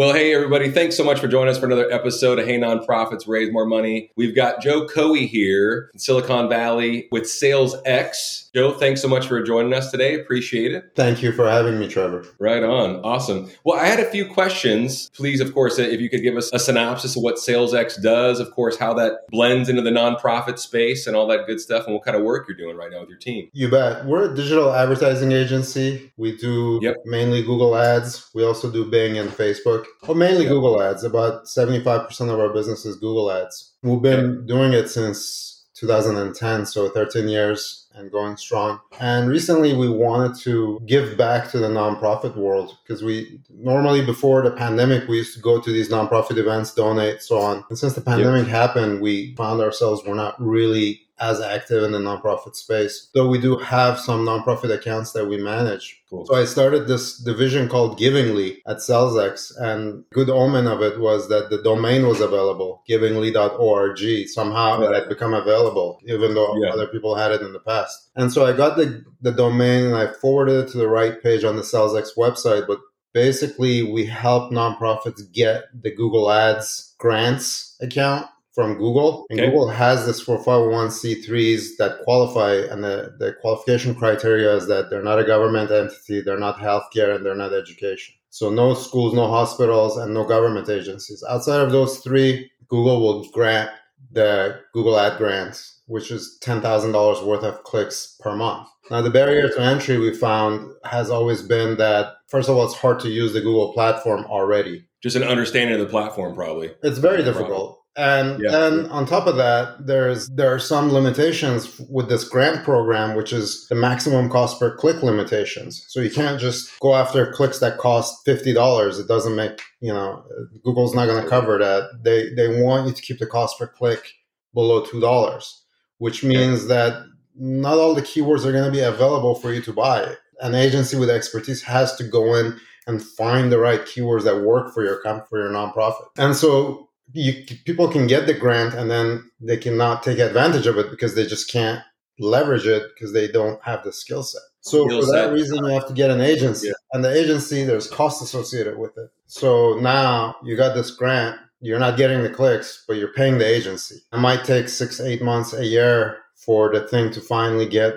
Well, hey, everybody. Thanks so much for joining us for another episode of Hey Nonprofits Raise More Money. We've got Joe Khoei here in Silicon Valley with SalesX. Joe, thanks so much for joining us today. Appreciate it. Thank you for having me, Trevor. Right on. Awesome. Well, I had a few questions. Please, of course, if you could give us a synopsis of what SalesX does, of course, how that blends into the nonprofit space and all that good stuff, and what kind of work you're doing right now with your team. You bet. We're a digital advertising agency. We do yep. mainly Google Ads. We also do Bing and Facebook. Well, mainly yep. Google Ads. About 75% of our business is Google Ads. We've been doing it since 2010, so 13 years and going strong. And recently we wanted to give back to the nonprofit world because we normally before the pandemic we used to go to these nonprofit events, donate, so on. And since the pandemic yep. happened, we found ourselves we're not really as active in the nonprofit space. Though we do have some nonprofit accounts that we manage. Cool. So I started this division called Givingly at SalesX, and good omen of it was that the domain was available, givingly.org. Somehow it had become available, even though yeah. other people had it in the past. And so I got the, the domain and I forwarded it to the right page on the SalesX website, but basically we help nonprofits get the Google Ads grants account from Google. And okay. Google has this for 501c3s that qualify, and the, the qualification criteria is that they're not a government entity, they're not healthcare, and they're not education. So no schools, no hospitals, and no government agencies. Outside of those three, Google will grant the Google Ad grants, which is $10,000 worth of clicks per month. Now, the barrier to entry we found has always been that, first of all, it's hard to use the Google platform already. Just an understanding of the platform, probably. It's very difficult. And yeah. then on top of that, there's there are some limitations with this grant program, which is the maximum cost per click limitations. So you can't just go after clicks that cost fifty dollars. It doesn't make you know Google's not going to cover that. They they want you to keep the cost per click below two dollars, which means that not all the keywords are going to be available for you to buy. An agency with expertise has to go in and find the right keywords that work for your for your nonprofit. And so you, people can get the grant and then they cannot take advantage of it because they just can't leverage it because they don't have the skill set. So skill for set. that reason, you have to get an agency, yeah. and the agency there's cost associated with it. So now you got this grant, you're not getting the clicks, but you're paying the agency. It might take six, eight months, a year for the thing to finally get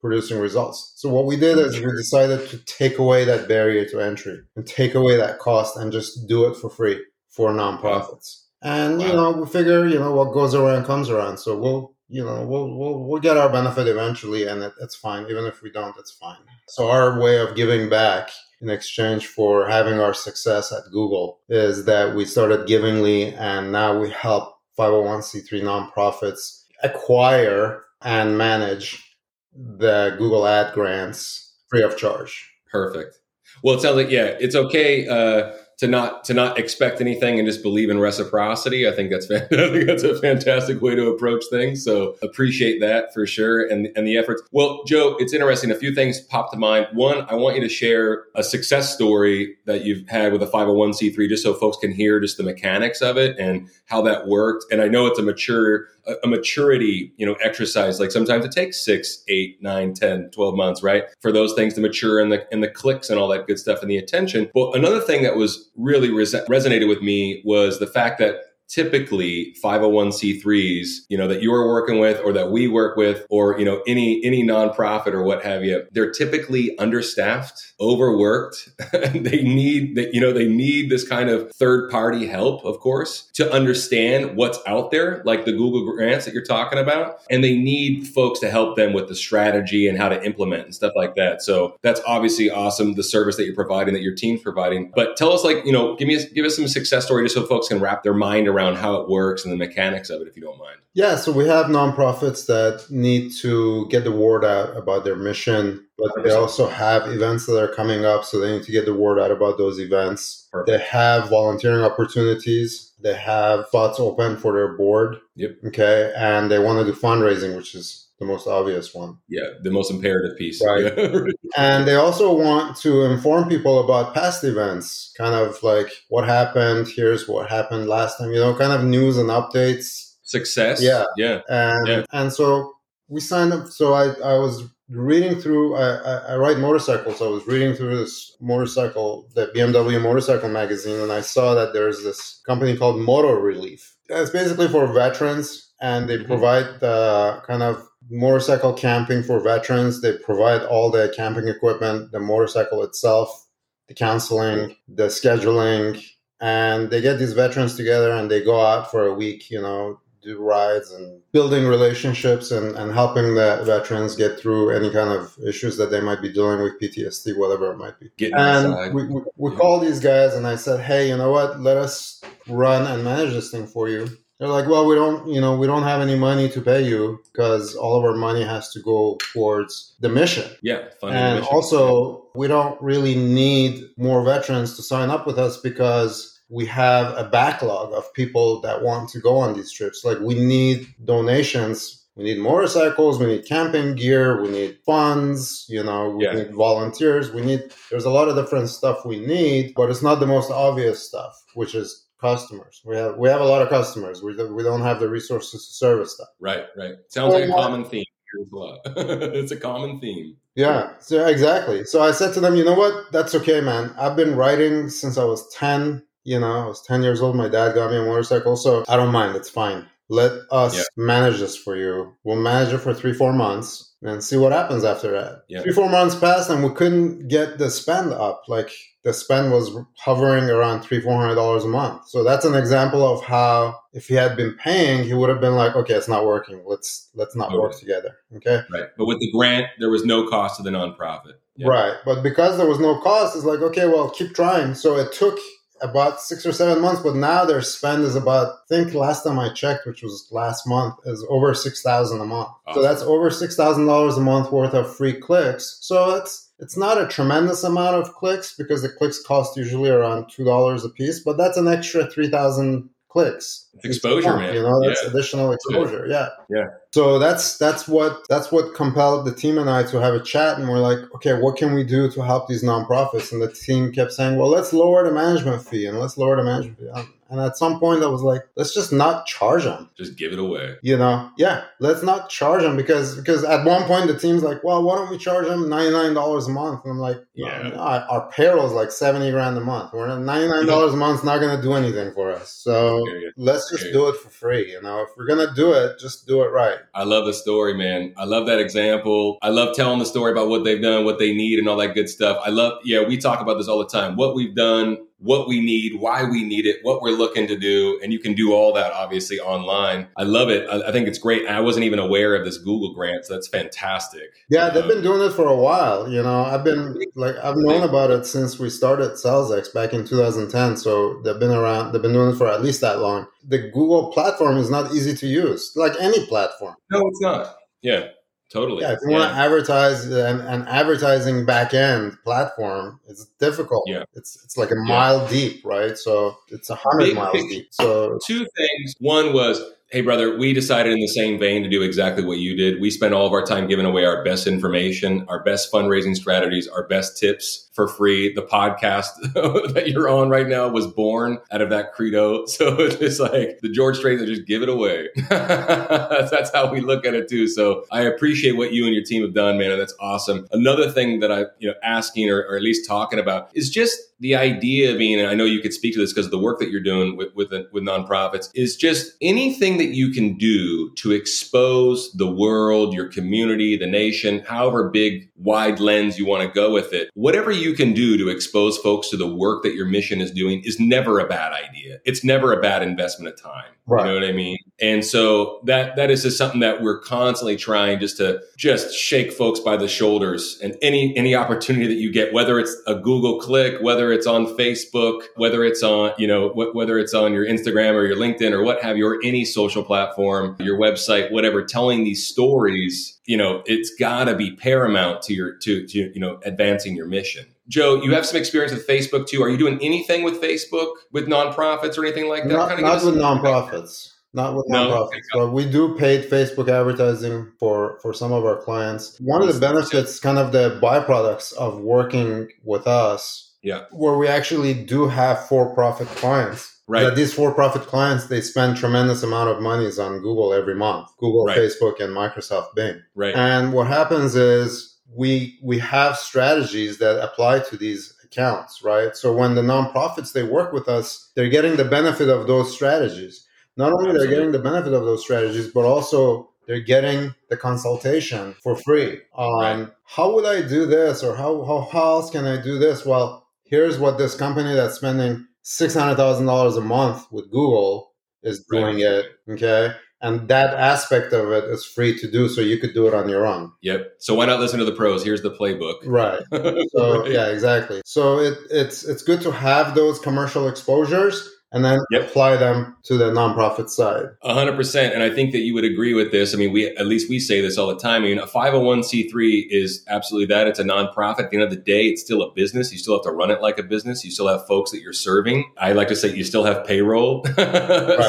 producing results. So what we did is we decided to take away that barrier to entry and take away that cost and just do it for free for nonprofits. And wow. you know, we figure you know what goes around comes around. So we'll you know we'll we'll, we'll get our benefit eventually, and it, it's fine. Even if we don't, it's fine. So our way of giving back in exchange for having our success at Google is that we started Givingly, and now we help 501c3 nonprofits acquire and manage the Google Ad grants free of charge. Perfect. Well, it sounds like yeah, it's okay. Uh, to not to not expect anything and just believe in reciprocity. I think that's I think that's a fantastic way to approach things. So appreciate that for sure and and the efforts. Well, Joe, it's interesting. A few things pop to mind. One, I want you to share a success story that you've had with a 501c3, just so folks can hear just the mechanics of it and how that worked. And I know it's a mature a, maturity, you know, exercise. Like sometimes it takes six, eight, nine, 10, 12 months, right? For those things to mature and the, and the clicks and all that good stuff and the attention. But another thing that was really res- resonated with me was the fact that typically 501c3s you know that you're working with or that we work with or you know any any nonprofit or what have you they're typically understaffed overworked. They need that you know they need this kind of third party help of course to understand what's out there like the google grants that you're talking about. And they need folks to help them with the strategy and how to implement and stuff like that. So that's obviously awesome the service that you're providing that your team's providing. But tell us like you know give me give us some success story just so folks can wrap their mind around around how it works and the mechanics of it, if you don't mind. Yeah, so we have nonprofits that need to get the word out about their mission, but 100%. they also have events that are coming up, so they need to get the word out about those events. Perfect. They have volunteering opportunities. They have spots open for their board. Yep. Okay, and they want to do fundraising, which is the most obvious one. Yeah, the most imperative piece. Right. and they also want to inform people about past events, kind of like what happened, here's what happened last time, you know, kind of news and updates. Success. Yeah. Yeah. And yeah. and so we signed up so I, I was reading through. I, I, I write motorcycles. So I was reading through this motorcycle, the BMW motorcycle magazine, and I saw that there's this company called Motor Relief. It's basically for veterans, and they mm-hmm. provide the kind of motorcycle camping for veterans. They provide all the camping equipment, the motorcycle itself, the counseling, the scheduling, and they get these veterans together and they go out for a week, you know, do rides and building relationships and, and helping the veterans get through any kind of issues that they might be dealing with PTSD, whatever it might be. Getting and we, we, we called these guys and I said, hey, you know what? Let us run and manage this thing for you. They're like, well, we don't, you know, we don't have any money to pay you because all of our money has to go towards the mission. Yeah, and mission. also we don't really need more veterans to sign up with us because we have a backlog of people that want to go on these trips. Like we need donations. We need motorcycles. We need camping gear. We need funds. You know, we yeah. need volunteers. We need. There's a lot of different stuff we need, but it's not the most obvious stuff, which is customers. We have we have a lot of customers. We we don't have the resources to service them. Right, right. Sounds like a uh, common theme here as well. it's a common theme. Yeah, so exactly. So I said to them, you know what? That's okay, man. I've been writing since I was ten you know, I was 10 years old. My dad got me a motorcycle. So I don't mind. It's fine. Let us yeah. manage this for you. We'll manage it for three, four months and see what happens after that. Yeah. Three, four months passed and we couldn't get the spend up. Like the spend was hovering around three, four hundred dollars a month. So that's an example of how if he had been paying, he would have been like, okay, it's not working. Let's let's not okay. work together. Okay. Right. But with the grant, there was no cost to the nonprofit. Yeah. Right. But because there was no cost, it's like, okay, well, keep trying. So it took about six or seven months, but now their spend is about, I think last time I checked, which was last month, is over 6000 a month. Awesome. So that's over $6,000 a month worth of free clicks. So it's, it's not a tremendous amount of clicks because the clicks cost usually around $2 a piece, but that's an extra 3000 clicks. exposure, man. You know, that's yeah. additional exposure. Yeah. Yeah. So that's that's what that's what compelled the team and I to have a chat and we're like, okay, what can we do to help these nonprofits? And the team kept saying, well, let's lower the management fee and let's lower the management fee. And at some point, I was like, let's just not charge them. Just give it away. You know, yeah, let's not charge them because because at one point the team's like, well, why don't we charge them ninety nine dollars a month? And I'm like, yeah, no, our payroll is like seventy grand a month. We're ninety nine dollars a month not going to do anything for us. So let's just do it for free. You know, if we're gonna do it, just do it right. I love the story, man. I love that example. I love telling the story about what they've done, what they need, and all that good stuff. I love, yeah, we talk about this all the time. What we've done what we need, why we need it, what we're looking to do. And you can do all that obviously online. I love it. I, I think it's great. I wasn't even aware of this Google grant. So that's fantastic. Yeah, they've um, been doing it for a while. You know, I've been like, I've known about it since we started SalesX back in 2010. So they've been around, they've been doing it for at least that long. The Google platform is not easy to use, like any platform. No, it's not. Yeah. Totally. Yeah, if you yeah. want to advertise an, an, advertising back end platform, it's difficult. Yeah. It's it's like a mile yeah. deep, right? So it's a hundred miles deep. So two things. One was hey brother we decided in the same vein to do exactly what you did. We spent all of our time giving away our best information our best fundraising strategies our best tips for free. The podcast that you're on right now was born out of that credo. So it's like the george strait that just give it away. That's how we look at it too. So i appreciate what you and your team have done man and that's awesome. Another thing that i you know asking or, or at least talking about is just the idea being, and I know you could speak to this because of the work that you're doing with, with, with nonprofits, is just anything that you can do to expose the world, your community, the nation, however big, wide lens you want to go with it. Whatever you can do to expose folks to the work that your mission is doing is never a bad idea. It's never a bad investment of time. Right. You know what I mean? And so that that is just something that we're constantly trying just to just shake folks by the shoulders and any any opportunity that you get, whether it's a Google click, whether it's on Facebook, whether it's on, you know, wh- whether it's on your Instagram or your LinkedIn or what have you, or any social platform, your website, whatever, telling these stories, you know, it's gotta be paramount to your to, to you know advancing your mission. Joe, you have some experience with Facebook too. Are you doing anything with Facebook with nonprofits or anything like that? Not, not with nonprofits. Not with no? nonprofits, okay. but we do paid Facebook advertising for for some of our clients. One of the benefits, kind of the byproducts of working with us, yeah, where we actually do have for profit clients Right. That these for-profit clients they spend tremendous amount of monies on Google every month, Google, Right. Facebook, and Microsoft Bing. Right. And what happens is we we have strategies that apply to these accounts, right? So when the nonprofits they work with us, they're getting the benefit of those strategies. Not only they're getting the benefit of those strategies, but also they're getting the consultation for free on Right. how would I do this or how, how how else can I do this? Well, here's what this company that's spending six hundred thousand dollars a month with Google is doing it. Okay. And that aspect of it is free to do, so you could do it on your own. Yep. So why not listen to the pros? Here's the playbook. Right. So Right. yeah, exactly. So it, it's it's good to have those commercial exposures and then Yep. apply them to the nonprofit side. A hundred percent, and I think that you would agree with this. I mean, we at least we say this all the time. I mean, a five hundred one c three is absolutely that. It's a nonprofit. At the end of the day, it's still a business. You still have to run it like a business. You still have folks that you're serving. I like to say you still have payroll.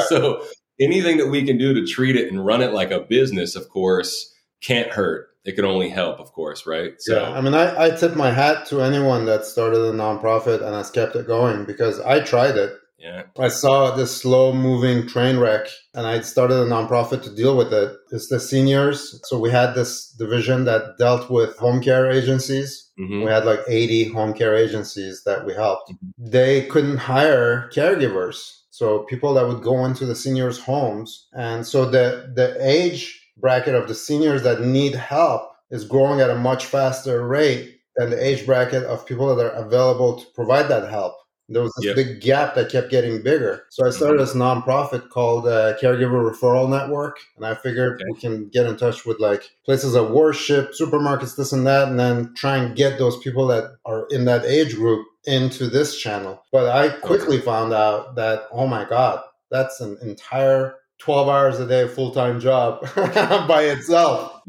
So anything that we can do to treat it and run it like a business, of course, can't hurt. It can only help, of course, right? So yeah, I mean, I, I tip my hat to anyone that started a nonprofit and has kept it going because I tried it. yeah, I saw this slow moving train wreck and I started a nonprofit to deal with it. It's the seniors. So we had this division that dealt with home care agencies. Mhm. We had like 80 home care agencies that we helped. Mhm. They couldn't hire caregivers. So people that would go into the seniors' homes. And so the, the age bracket of the seniors that need help is growing at a much faster rate than the age bracket of people that are available to provide that help. There was this Yep. big gap that kept getting bigger. So I started this nonprofit called uh, Caregiver Referral Network. And I figured Okay. we can get in touch with like places of worship, supermarkets, this and that, and then try and get those people that are in that age group into this channel. But I quickly found out that, oh my God, that's an entire 12 hours a day full time job by itself.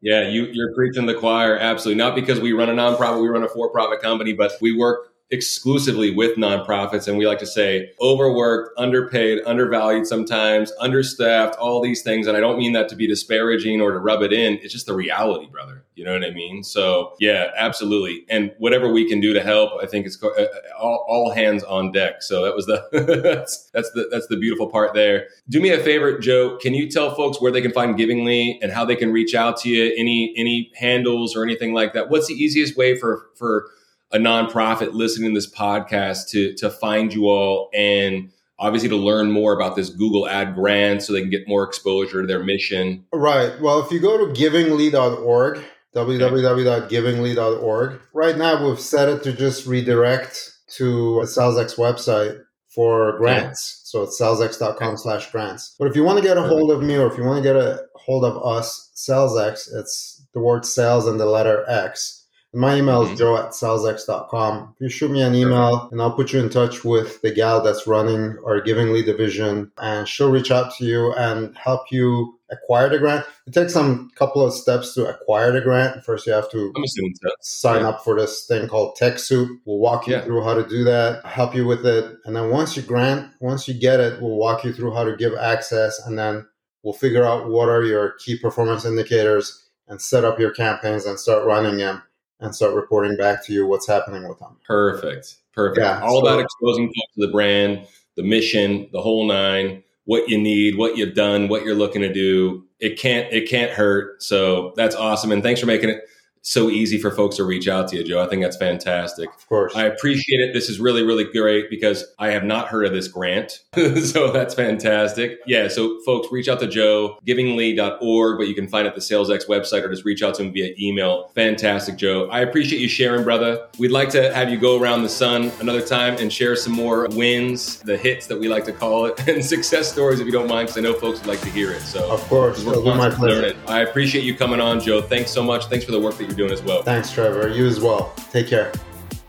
Yeah, you, you're preaching the choir. Absolutely. Not because we run a nonprofit, we run a for profit company, but we work exclusively with nonprofits. And we like to say overworked, underpaid, undervalued sometimes, understaffed, all these things. And I don't mean that to be disparaging or to rub it in. It's just the reality, brother. You know what I mean? So, yeah, absolutely. And whatever we can do to help, I think it's co- uh, all, all hands on deck. So that was the that's that's the that's the beautiful part there. Do me a favor, Joe. Can you tell folks where they can find Givingly and how they can reach out to you? Any any handles or anything like that? What's the easiest way for for a nonprofit listening to this podcast to to find you all and obviously to learn more about this Google ad grant so they can get more exposure to their mission? Right. Well, if you go to givingly.org, www.givingly.org, right now we've set it to just redirect to a SalesX website for grants. So it's salesx.com slash grants. But if you want to get a hold of me or if you want to get a hold of us, SalesX, it's the word sales and the letter X. My email is Mhm. joe at salesx.com. If you shoot me an email and I'll put you in touch with the gal that's running our Givingly division and she'll reach out to you and help you acquire the grant. It takes some couple of steps to acquire the grant. First, you have to I'm assuming so. sign Yeah. up for this thing called TechSoup. We'll walk you Yeah. through how to do that, help you with it. And then once you grant, once you get it, we'll walk you through how to give access and then we'll figure out what are your key performance indicators and set up your campaigns and start running them and start reporting back to you what's happening with them. Perfect. Perfect. Yeah, All so- about exposing folks to the brand, the mission, the whole nine, what you need, what you've done, what you're looking to do. It can't it can't hurt. So that's awesome. And thanks for making it so easy for folks to reach out to you, Joe. I think that's fantastic. Of course. I appreciate it. This is really, really great because I have not heard of this grant. so that's fantastic. Yeah. So folks, reach out to Joe, givingly.org, but you can find it at the SalesX website or just reach out to him via email. Fantastic, Joe. I appreciate you sharing, brother. We'd like to have you go around the sun another time and share some more wins, the hits that we like to call it, and success stories if you don't mind, because I know folks would like to hear it. So of course. we're my pleasure. I appreciate you coming on, Joe. Thanks so much. Thanks for the work that you're doing as well. Thanks, Trevor. You as well. Take care.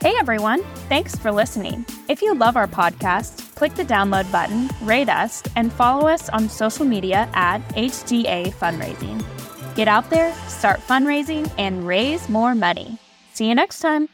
Hey everyone, thanks for listening. If you love our podcast, click the download button, rate us, and follow us on social media at HGA Fundraising. Get out there, start fundraising, and raise more money. See you next time.